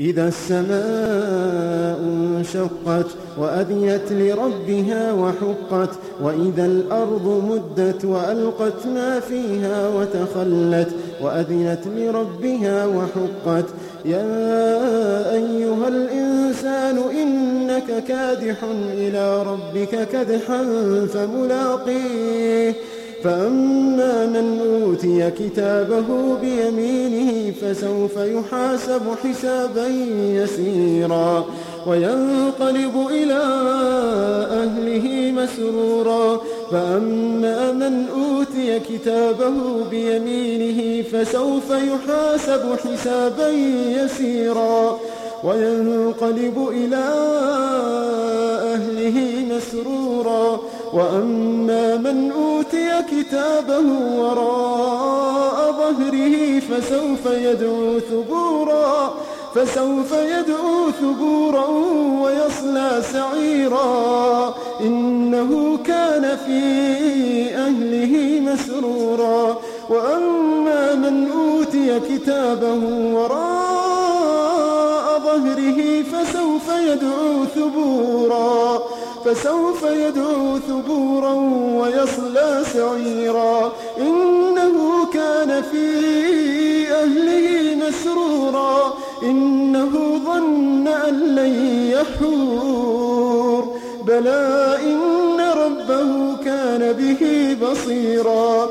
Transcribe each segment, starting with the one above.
إذا السماء انشقت وأذنت لربها وحقت وإذا الأرض مدت وألقت ما فيها وتخلت وأذنت لربها وحقت يا أيها الإنسان إنك كادح إلى ربك كدحا فملاقيه فأما من أوتي كتابه بيمينه فسوف يحاسب حسابا يسيرا وينقلب إلى أهله مسرورا فأما من أوتي كتابه بيمينه فسوف يحاسب حسابا يسيرا وينقلب إلى أهله مسرورا وأما من أوتي كتابه وراء ظهره فسوف يدعو ثبورا فسوف يدعو ثبورا ويصلى سعيرا. إنه كان في أهله مسرورا. وأما من أوتي كتابه وراء ظهره فسوف يدعو ثبورا. فسوف يدعو ثبورا ويصلى سعيرا. إنه كان في أهله مسرورا. إنه ظن أن لن يحور. بلى إن ربه كان به بصيرا.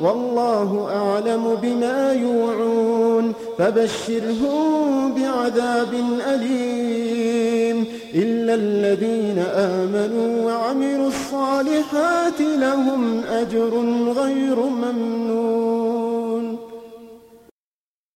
والله أعلم بما يوعون فبشرهم بعذاب أليم إلا الذين آمنوا وعملوا الصالحات لهم أجر غير ممنون